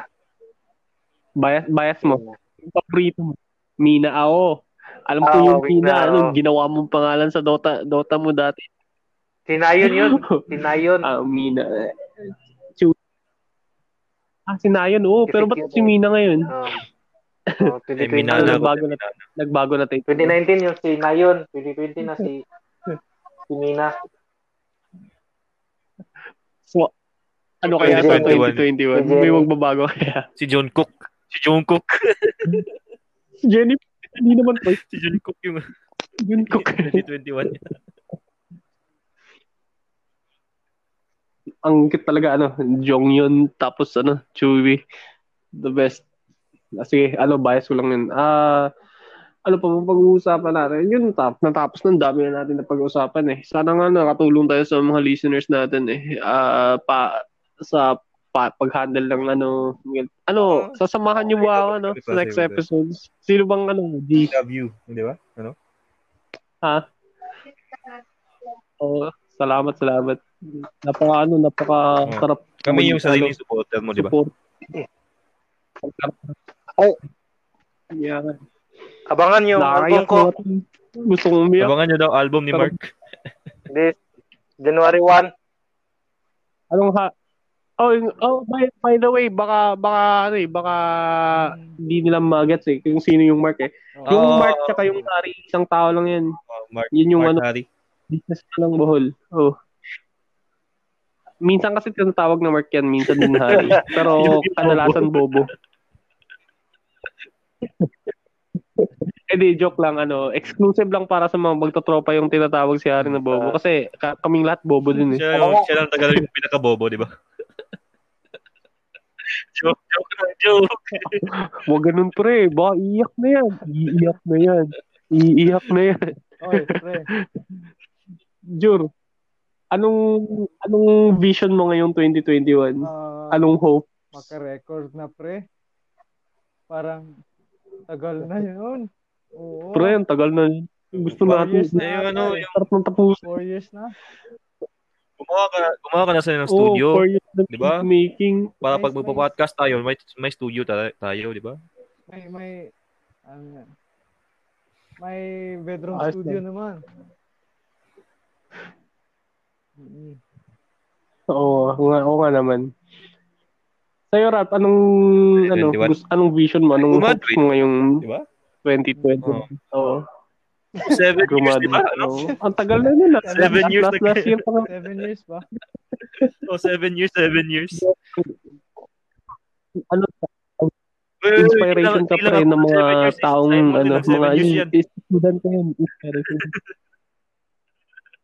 A: Bias, bias mo. Yung paborito mo. Mina, ako. Alam ko
D: Oo,
A: yung
D: Mina,
A: Mina, ano, ginawa mong pangalan sa Dota Dota mo dati.
D: Sinayon yun. Sinayon.
A: Ah, Mina. Chu- Ah, si Nayon, oo. Pero ba't si Mina ngayon?
D: Oh. Oh,
C: Eh,
D: 2020.
A: Ano,
C: minana ko.
A: nagbago na, nagbago na tayo.
D: 2019 yung si Nayon. 2020 na si si Mina.
A: So, ano kaya to
C: 2021?
A: 2021? May magbabago kaya.
C: Si John Cook. Si John Cook.
A: Si Jenny, hindi naman po.
C: si John Cook yung
A: Yun ko.
C: 2021.
A: Ang cute talaga, ano, Jong yun, tapos ano, Chewie. The best. Ah, Sige, ano, bias ko lang yun. Ah, ano pa bang pag-uusapan natin? Yun, tap, natapos ng dami na natin na pag-uusapan eh. Sana nga nakatulong tayo sa mga listeners natin eh. Ah, pa, sa pa, pag-handle ng ano, ano, sasamahan niyo ba ako, ano, sa next episodes? Sino bang, ano, G?
C: Love you. Di ba? Ano?
A: Ha? Oo, salamat, salamat. Napaka, ano, napaka sarap.
C: Kami yung
A: Ano,
C: sariling supporter mo, di ba?
A: Support.
D: Oh.
A: Yeah.
D: Abangan yung album
A: Nakakayak
D: ko.
A: Gusto kong umiyak.
C: Abangan nyo daw album ni Mark.
D: This January 1.
A: Anong ha? Oh, yung- oh by, by the way, baka, baka, ano eh, baka hindi nila magets eh, kung sino yung Mark eh. Yung
C: Oo.
A: Mark tsaka yung Harry, isang tao lang yan.
C: Oh, Mark,
A: Yun yung
C: Mark
A: ano,
C: Harry.
A: business lang bohol. Oh. Minsan kasi tinatawag na Mark yan, minsan din Harry. Pero kadalasan bobo. Eh di, joke lang, ano, exclusive lang para sa mga magtotropa yung tinatawag si Harry na bobo. Kasi ka- kaming lahat bobo din eh.
C: Siya, yung, siya lang tagal yung pinaka-bobo, di ba? joke, joke lang, joke.
A: Huwag ganun pre, baka iiyak na yan. Iiyak na yan. Iiyak na yan.
B: Oy, pre.
A: Jur, anong anong vision mo ngayong 2021?
B: ah,
A: Anong hope?
B: maka-record na, pre. Parang tagal na yun. Oo.
A: Pre, ang tagal na yun. Gusto
B: Four
A: natin.
B: years na
C: Eh, yung ano, yung
A: Sarap ng tapos.
B: Four years na.
C: gumawa ka, gumawa ka na sa ng
A: Oh,
C: studio.
A: four years na
C: Di ba?
A: making.
C: para pag
B: Nice,
C: magpa-podcast tayo, may, may studio tayo, tayo di ba?
B: May, may, ano yan. May bedroom
A: Ayos
B: studio naman. Mm.
A: Oo, oo nga, oo nga naman. Sa'yo, Rat, anong, ano,
C: 21.
A: gusto, anong vision mo? Anong hopes
C: Graduate.
A: mo ngayong
C: Di ba?
A: 2020?
C: Oo.
A: Oo.
C: Seven years, di ba?
A: Graduate.
C: Ano?
A: Ang tagal na yun. ah.
C: Seven years
A: last,
C: na
A: last year pa.
B: Seven years ba?
C: Oh, seven years, seven years.
A: Ano, inspiration ka pa rin ng mga
C: seven years,
A: taong, ano,
C: seven
A: mga,
C: years
A: student ko yun. Inspiration.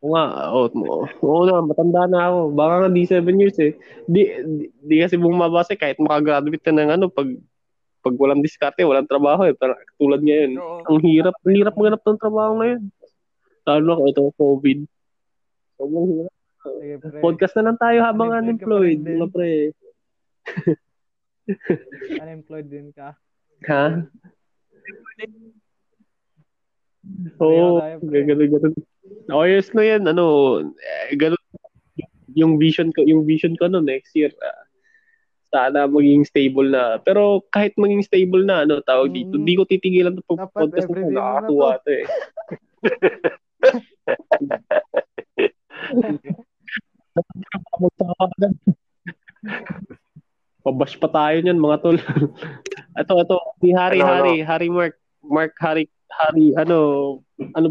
A: Oo nga, oo, oo, oo na, matanda na ako. Baka nga di 7 years eh. Di, di, di kasi bumabase kahit makagraduate ka ng ano, pag pag walang diskarte, walang trabaho eh. Pero tulad ngayon,
C: Oo.
A: ang hirap, ang hirap maghanap ng trabaho ngayon. Lalo kung ito, COVID. Sobrang hirap.
B: Sige, pre.
A: Podcast na lang tayo habang
B: Unemployed
A: unemployed. Mga pre.
B: Unemployed din ka.
A: Ha? Oo,
B: tayo, pre.
A: Ayos na yan, ano, eh, ganun. Yung vision ko, yung vision ko no next year, ah, sana maging stable na. Pero kahit maging stable na, ano, tawag dito,
B: Mm.
A: di ko titigilan to
B: Dapat
A: podcast
B: everyday mo
A: na
B: na
A: nakakatuwa to eh. Pabash pa tayo niyan mga tol. ito, ito, si Harry,
D: Ano,
A: Harry, Harry Mark, Mark, Harry, Harry, ano, ano,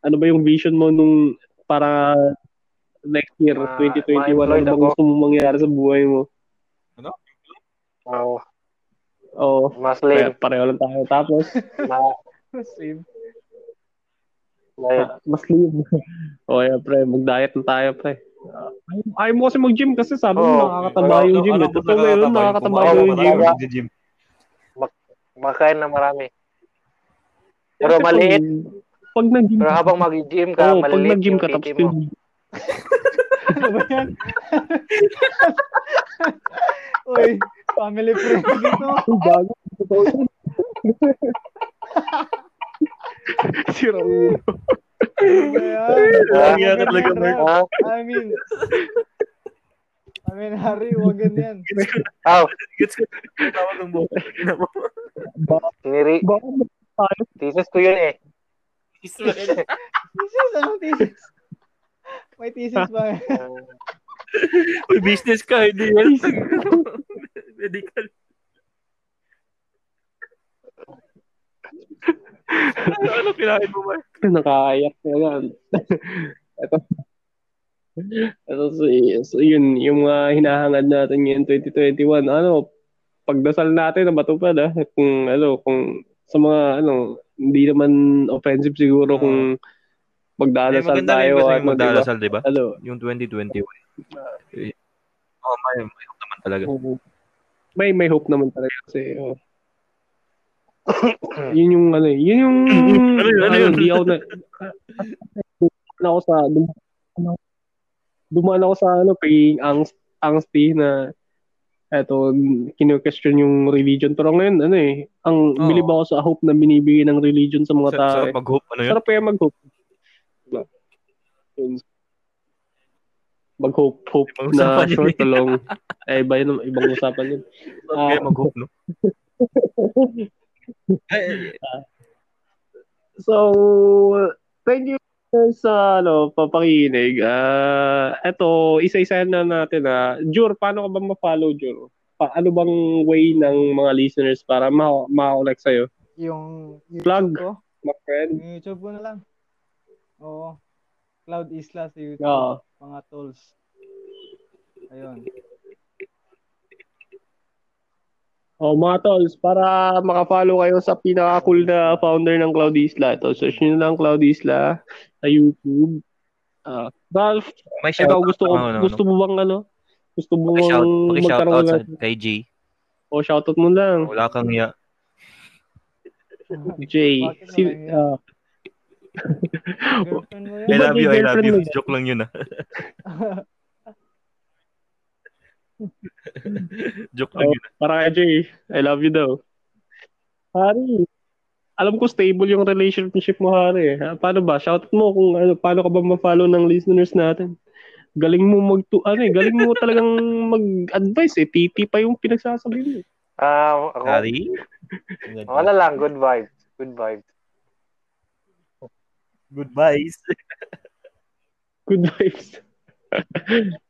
A: ano ba yung vision mo nung para next year,
D: Ma-
A: 2021,
D: ma-employed
A: ano bang
D: ako.
A: gusto mong mangyari sa buhay mo?
D: Oh,
A: Oo,
D: mas
A: kaya
D: lame.
A: pareho lang tayo. Tapos,
D: Ma,
B: Same.
D: like,
A: mas live. o, yeah, pre, mag-diet na tayo, pre. Ay- Ayaw mo kasi mag-gym kasi sabi mo
D: Oo.
A: nakakataba yung gym. Totoo ba yun? Nakakataba yung gym.
D: ba?
C: Gym.
D: Makain na marami. Pero maliit.
A: Pag nag-gym
D: Pero habang mag-gym ka,
A: Oo, pag
D: maliliit
A: nag-gym ka tapos
D: mo.
B: Ano ba yan? Uy, family friendly to.
A: bago. Totoo yun. Sira ulo.
B: Ano ba yan?
C: Talaga,
B: ganyan,
C: Mark.
D: Ha?
B: I mean, I mean, Harry, huwag ganyan.
D: Aw,
C: Gets ko. Tawag ng mo.
D: siniri. Thesis ko yun eh.
C: Israel.
B: Thesis, anong thesis? May thesis ba?
C: Uy, business ka, hindi yan. Medical. ano, ano kinain mo, Mark?
A: Nakakayak na yan. ito. Ito, so, so, yun, yung mga hinahangad natin ngayon 2021, ano, pagdasal natin na matupad, ah. Kung, ano, kung sa mga, ano, hindi naman offensive siguro
C: Oo.
A: kung magdadasal tayo, ano, diba?
C: magdarasal, di ba?
A: Ano,
C: Yung 2021. Eh, Oh, may, may hope naman talaga.
A: oo. may, may hope naman talaga kasi, oh. yun yung, ano, eh, yun yung,
C: Ano yun? Ano yun?
A: di ako na, dumaan ako sa, dum, ano, dumaan ako sa, ano, pagiging angst, angsty na, eto, kinu-question yung religion. Pero ngayon, ano eh, ang
C: Oo.
A: bilib ako sa hope na binibigay ng religion sa mga tao.
C: sa
A: eh.
C: pag-hope, ano yun?
A: Sarap kaya mag-hope. Diba? Mag-hope, hope
C: Ibang
A: na short
C: eh.
A: to long. Eh, iba yun, ibang usapan yun.
C: Sarap kaya
A: Ah.
C: mag-hope, no? Ay,
A: So, thank you sa ano, papakinig. Ah, eto, isa-isa na natin ah. Jur, paano ka ba ma-follow, Jur? Pa, ano bang way ng mga listeners para ma- ma-connect sa'yo?
B: Yung YouTube
A: Plug.
B: ko.
A: My friend?
B: Yung YouTube ko na lang. Oo. Cloud Isla sa YouTube.
A: Oo.
B: Mga tools. Ayun.
A: Oh, mga tolls, para maka-follow kayo sa pinaka-cool na founder ng Cloud Isla. Ito, search nyo lang Cloud Isla sa YouTube. Ah, Ralph,
C: may
A: ikaw
C: shoutout
A: gusto ko,
C: ano, ano,
A: gusto mo bang ano? Gusto mo bang
C: paki-shoutout
A: magkaroon ng...
C: kay G.
A: O, shoutout mo lang.
C: Wala kang.
A: Jay.
B: Bakit
A: Si,
B: mo
C: I
B: yan?
C: love you, I love you. Joke lang yun, ah. Joke lang
A: Oh,
C: yun.
A: para kay Jay. I love you daw. Hari, alam ko stable yung relationship mo, Hari. Ha? Paano ba? Shout mo kung ano, paano ka ba ma-follow ng listeners natin. Galing mo mag ano eh, galing mo talagang mag-advise eh. Titi pa yung pinagsasabi mo. eh.
D: Ah, ako.
C: Hari?
D: Wala lang, good vibes. Good vibes.
C: Goodbyes.
A: Good vibes.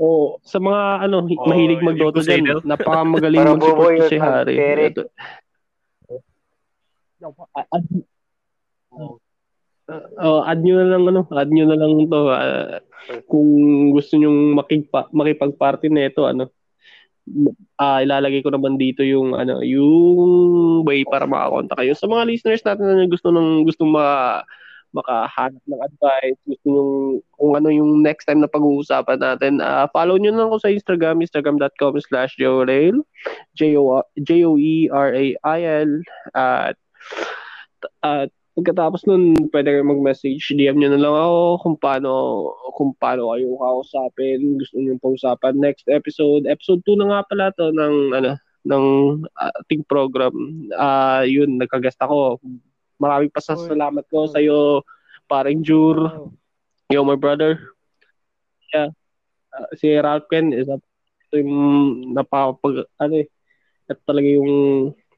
A: Oo, sa mga ano,
C: Oo,
A: mahilig
C: Crusader.
A: dyan, napakamagaling
D: buboy
A: si Hari. Ito, a- add, oh, add nyo na lang ano, add nyo na lang to ah, kung gusto nyo makipag makipag-party na ito ano. Ah, ilalagay ko naman dito yung ano, yung way para makakontak kayo. Sa mga listeners natin na gusto nung gusto ma makahanap ng advice, gusto nung kung ano yung next time na pag-uusapan natin, ah, follow nyo lang ako sa Instagram, instagram.com slash joerail, J-O-E-R-A-I-L, at at pagkatapos nun, pwede kayo mag-message, DM nyo na lang ako kung paano, kung paano kayo kausapin, gusto nyo pausapan next episode. Episode 2 na nga pala to ng, ano, ng ating program. Ah, yun, nagkagast ako. Maraming pasasalamat ko sa iyo, paring Jur, yo my brother. Yeah. Ah, si Ralph Ken is ito yung napapag ano eh, ito talaga yung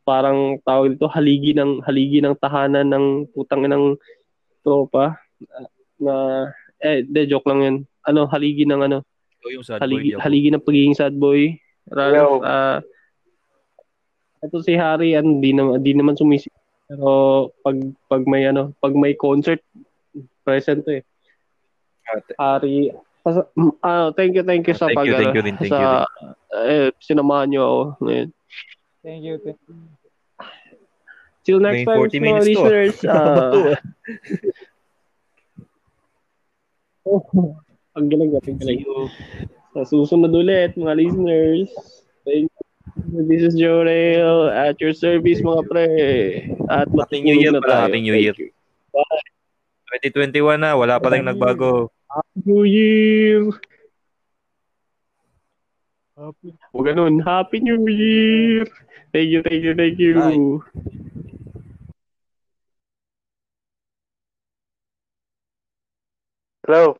A: parang tawag dito haligi ng haligi ng tahanan ng putang ng tropa ah, na eh de joke lang yun. Ano haligi ng ano
C: yung sad
A: haligi,
C: boy.
A: haligi ng pagiging sad boy. Ralph,
D: Yo.
A: ah ito si Harry, ano, di naman, di naman sumisi. Pero pag, pag may ano, pag may concert, present to eh. Pas- mm, ah, thank you, thank you sa
C: Thank
A: pag,
C: you, thank
A: ano,
C: you thank you
A: sa, eh, sinamahan niyo ako ngayon.
B: thank you. Thank you.
A: Till next
C: May
A: time,
C: 40
A: mga
C: to,
A: listeners. ah, Ang galing, ang
C: See
A: galing.
C: you.
A: Sa susunod ulit, mga listeners. Thank you. This is Joe Rail at your service, mga pre. At
C: Happy New Year pala. Happy New Year.
A: You.
C: 2021 na, wala pa rin nagbago.
A: Happy New Year! Happy. Huwag ganun. Happy New Year! Thank you, thank you, thank you.
C: Bye.
D: Hello.